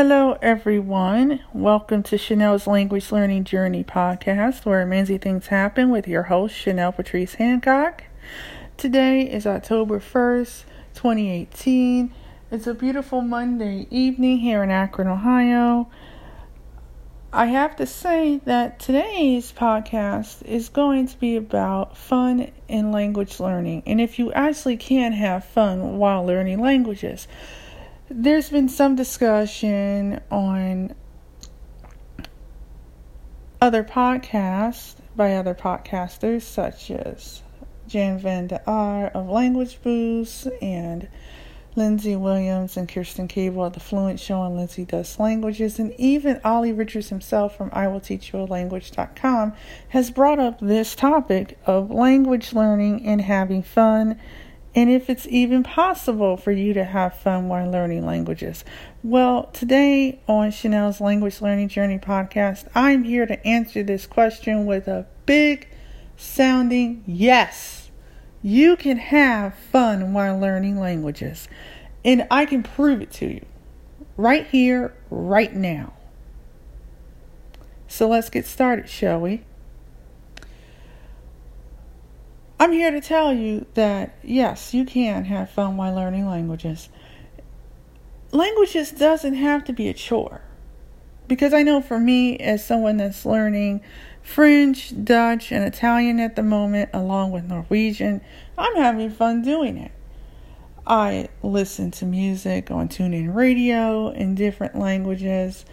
Hello, everyone. Welcome to Chenelle's Language Learning Journey podcast, where amazing things happen with your host, Chenelle Patrice Hancock. Today is October 1st, 2018. It's a beautiful Monday evening here in Akron, Ohio. I have to say that today's podcast is going to be about fun in language learning, and if you actually can have fun while learning languages there's been some discussion on other podcasts by other podcasters such as Jan Van de Aar of Language Boost and Lindsay Williams and Kerstin Cable of The Fluent Show and Lindsay Does Languages, and even Olly Richards himself from I Will Teach You a Language.com has brought up this topic of language learning and having fun and if it's even possible for you to have fun while learning languages. Well, today on Chenelle's Language Learning Journey podcast, I'm here to answer this question with a big sounding yes. You can have fun while learning languages. And I can prove it to you right here, right now. So let's get started, shall we? I'm here to tell you that yes, you can have fun while learning languages. Languages doesn't have to be a chore. Because I know for me, as someone that's learning French, Dutch, and Italian at the moment, along with Norwegian, I'm having fun doing it. I listen to music on TuneIn Radio in different languages.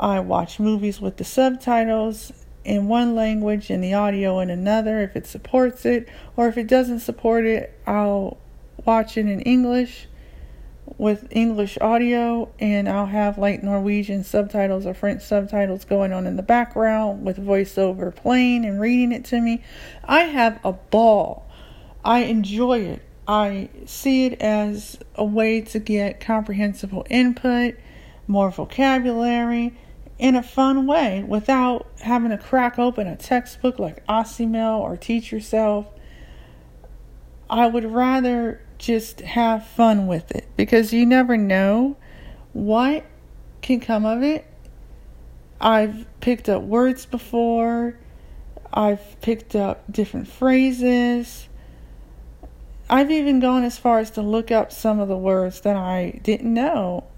I watch movies with the subtitles in one language and the audio in another if it supports it, or if it doesn't support it, I'll watch it in English with English audio and I'll have like Norwegian subtitles or French subtitles going on in the background with voiceover playing and reading it to me. I have a ball. I enjoy it. I see it as a way to get comprehensible input, more vocabulary, in a fun way without having to crack open a textbook like Assimil or Teach Yourself. I would rather just have fun with it because you never know what can come of it. I've picked up words before, I've picked up different phrases. I've even gone as far as to look up some of the words that I didn't know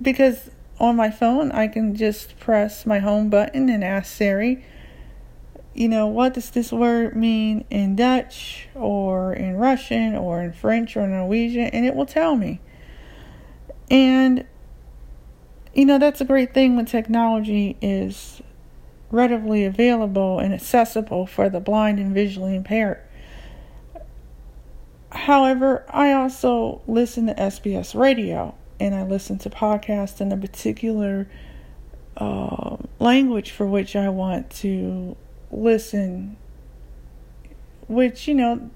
because on my phone I can just press my home button and ask Siri, you know, what does this word mean in Dutch or in Russian or in French or Norwegian, and it will tell me. And you know, that's a great thing when technology is readily available and accessible for the blind and visually impaired. However, I also listen to SBS radio and I listen to podcasts in a particular uh, language for which I want to listen, which, you know,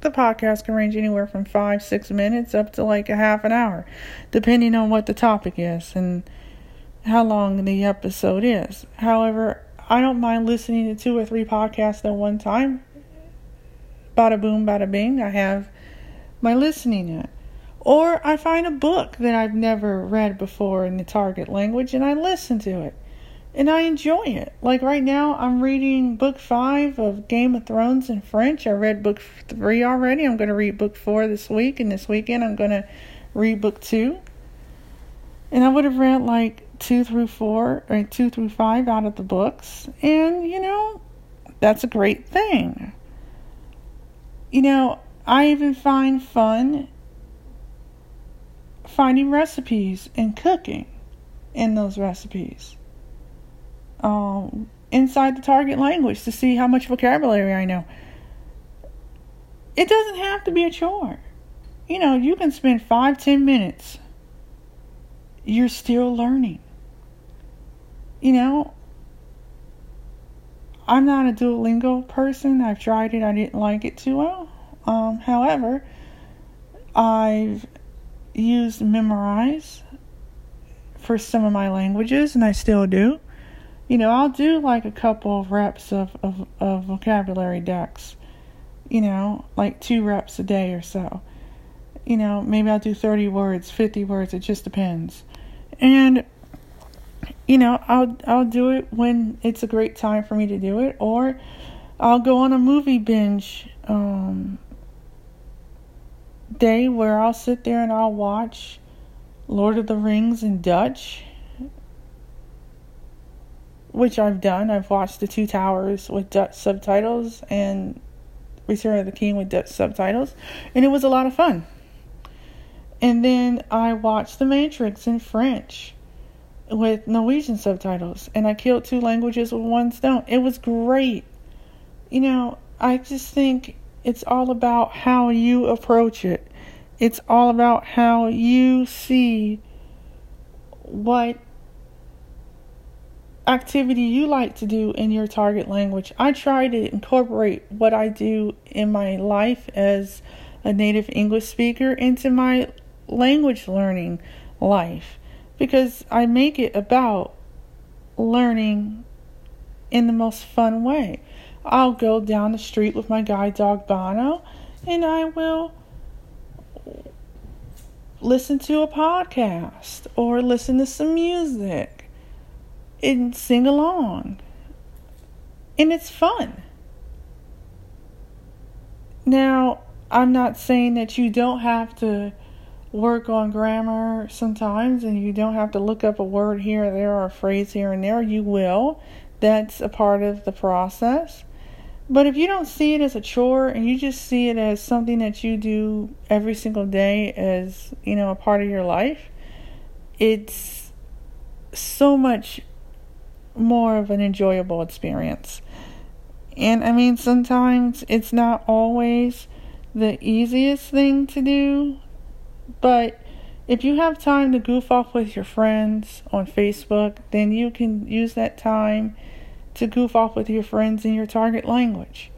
the podcast can range anywhere from five, six minutes up to like a half an hour, depending on what the topic is and how long the episode is. However, I don't mind listening to two or three podcasts at one time. Bada boom, bada bing. I have my listening it. Or I find a book that I've never read before in the target language and I listen to it. And I enjoy it. Like right now, I'm reading book five of Game of Thrones in French. I read book three already. I'm going to read book four this week. And this weekend, I'm going to read book two. And I would have read like two through four or two through five out of the books. And, you know, that's a great thing. You know, I even find fun finding recipes and cooking in those recipes um, inside the target language to see how much vocabulary I know. It doesn't have to be a chore. You know, you can spend five, ten minutes. You're still learning. You know, I'm not a Duolingo person. I've tried it. I didn't like it too well. Um, however, I've used Memrise for some of my languages, and I still do. You know, I'll do like a couple of reps of, of, of vocabulary decks, you know, like two reps a day or so. You know, maybe I'll do 30 words, 50 words, it just depends. And you know, I'll I'll do it when it's a great time for me to do it or I'll go on a movie binge um, day where I'll sit there and I'll watch Lord of the Rings in Dutch, which I've done. I've watched The Two Towers with Dutch subtitles and Return of the King with Dutch subtitles, and it was a lot of fun. And then I watched The Matrix in French with Norwegian subtitles, and I killed two languages with one stone. It was great. You know, I just think it's all about how you approach it. It's all about how you see what activity you like to do in your target language. I try to incorporate what I do in my life as a native English speaker into my language learning life because I make it about learning in the most fun way. I'll go down the street with my guide dog Bono and I will listen to a podcast or listen to some music and sing along. And it's fun. Now, I'm not saying that you don't have to work on grammar sometimes and you don't have to look up a word here or there or a phrase here and there. You will. That's a part of the process. But if you don't see it as a chore and you just see it as something that you do every single day as, you know, a part of your life, it's so much more of an enjoyable experience. And I mean, sometimes it's not always the easiest thing to do, but if you have time to goof off with your friends on Facebook, then you can use that time to goof off with your friends in your target language.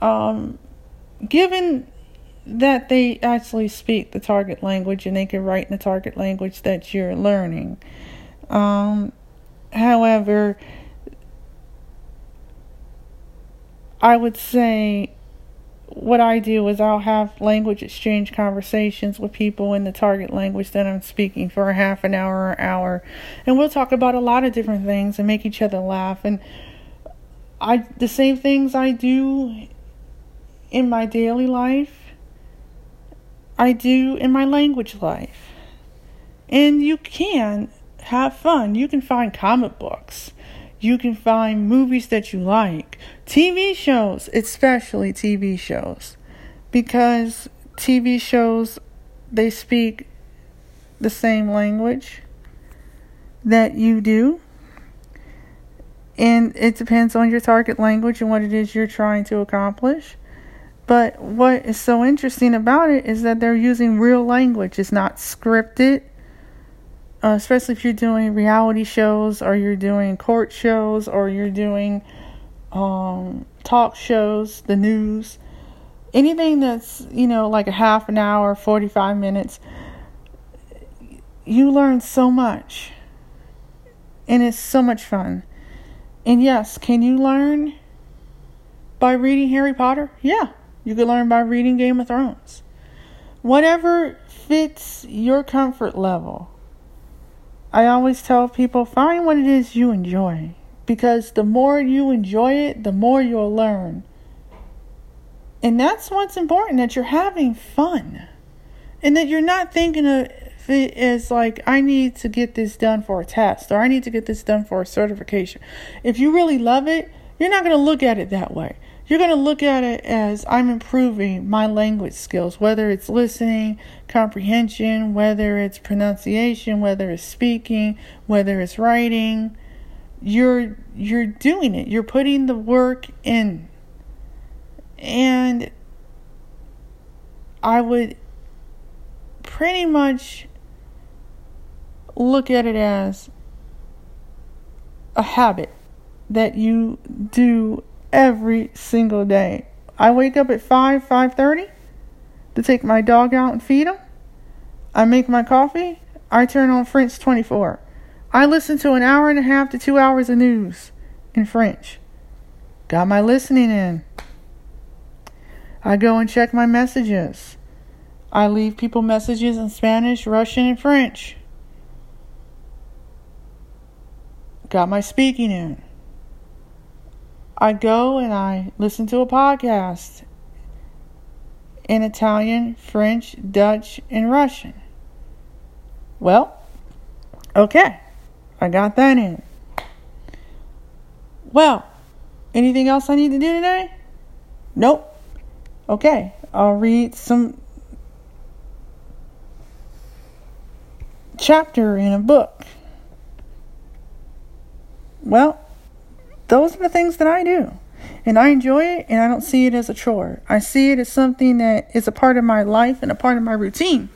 Um, given that they actually speak the target language and they can write in the target language that you're learning. Um, however, I would say what I do is I'll have language exchange conversations with people in the target language that I'm speaking for a half an hour or hour. And we'll talk about a lot of different things and make each other laugh. And I the same things I do in my daily life, I do in my language life. And you can have fun. You can find comic books you can find movies that you like, TV shows, especially TV shows, because TV shows they speak the same language that you do. And it depends on your target language and what it is you're trying to accomplish. But what is so interesting about it is that they're using real language. It's not scripted uh, especially if you're doing reality shows or you're doing court shows or you're doing um, talk shows, the news, anything that's, you know, like a half an hour, 45 minutes, you learn so much. And it's so much fun. And yes, can you learn by reading Harry Potter? Yeah, you can learn by reading Game of Thrones. Whatever fits your comfort level I always tell people find what it is you enjoy because the more you enjoy it, the more you'll learn. And that's what's important that you're having fun and that you're not thinking of it as like, I need to get this done for a test or I need to get this done for a certification. If you really love it, you're not going to look at it that way you're going to look at it as I'm improving my language skills, whether it's listening, comprehension, whether it's pronunciation, whether it's speaking, whether it's writing. You're you're doing it. You're putting the work in. And I would pretty much look at it as a habit that you do every single day. I wake up at 5, 5.30 to take my dog out and feed him. I make my coffee. I turn on French 24. I listen to an hour and a half to two hours of news in French. Got my listening in. I go and check my messages. I leave people messages in Spanish, Russian, and French. Got my speaking in. I go and I listen to a podcast in Italian, French, Dutch, and Russian. Well, okay, I got that in. Well, anything else I need to do today? Nope. Okay, I'll read some chapter in a book. Well, those are the things that I do. And I enjoy it and I don't see it as a chore. I see it as something that is a part of my life and a part of my routine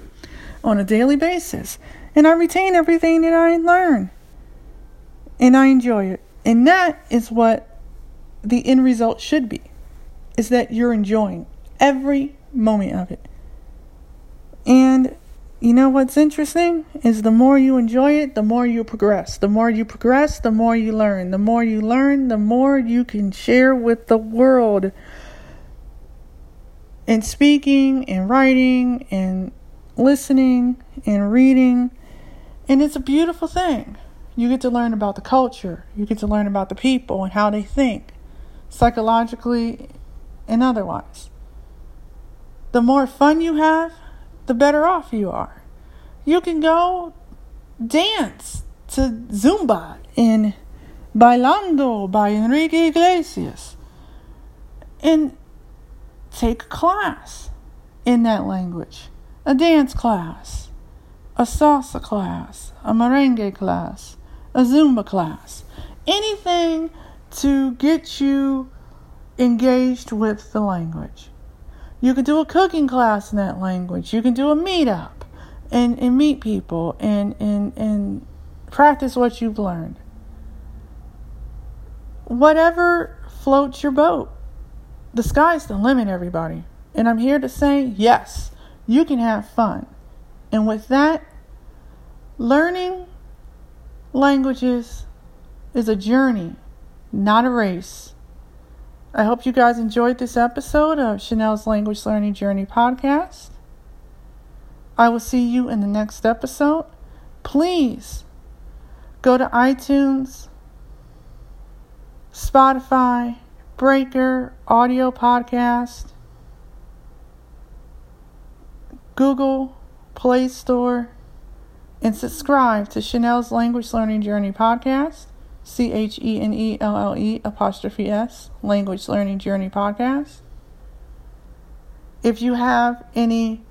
on a daily basis. And I retain everything that I learn. And I enjoy it. And that is what the end result should be. Is that you're enjoying every moment of it. And you know what's interesting is the more you enjoy it, the more you progress. The more you progress, the more you learn. The more you learn, the more you can share with the world. In speaking and writing and listening and reading. And it's a beautiful thing. You get to learn about the culture, you get to learn about the people and how they think, psychologically and otherwise. The more fun you have, the better off you are. You can go dance to Zumba in Bailando by Enrique Iglesias and take a class in that language a dance class, a salsa class, a merengue class, a Zumba class, anything to get you engaged with the language. You can do a cooking class in that language. You can do a meetup and, and meet people and, and, and practice what you've learned. Whatever floats your boat. The sky's the limit, everybody. And I'm here to say, yes, you can have fun. And with that, learning languages is a journey, not a race. I hope you guys enjoyed this episode of Chenelle's Language Learning Journey podcast. I will see you in the next episode. Please go to iTunes, Spotify, Breaker, Audio Podcast, Google Play Store, and subscribe to Chenelle's Language Learning Journey podcast. C H E N E L L E apostrophe S, Language Learning Journey Podcast. If you have any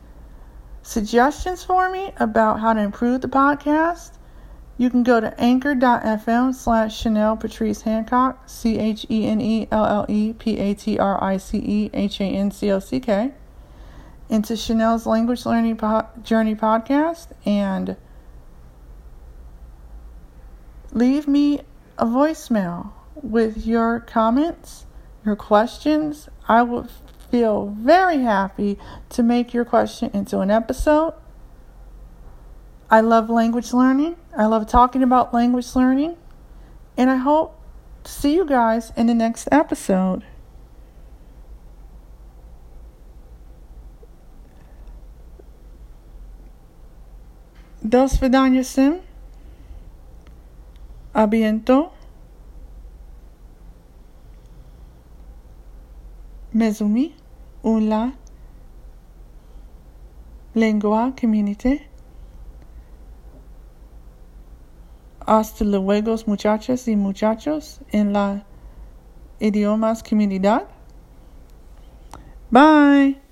suggestions for me about how to improve the podcast, you can go to anchor.fm slash Chenelle Patrice Hancock, C H E N E L L E P A T R I C E H A N C O C K, into Chenelle's Language Learning po- Journey podcast and leave me a voicemail with your comments, your questions. I would feel very happy to make your question into an episode. I love language learning. I love talking about language learning. And I hope to see you guys in the next episode. Dos sim. Abiento. Mezumi. Una. Lengua community. Hasta luego, muchachas y muchachos, en la idiomas comunidad. Bye.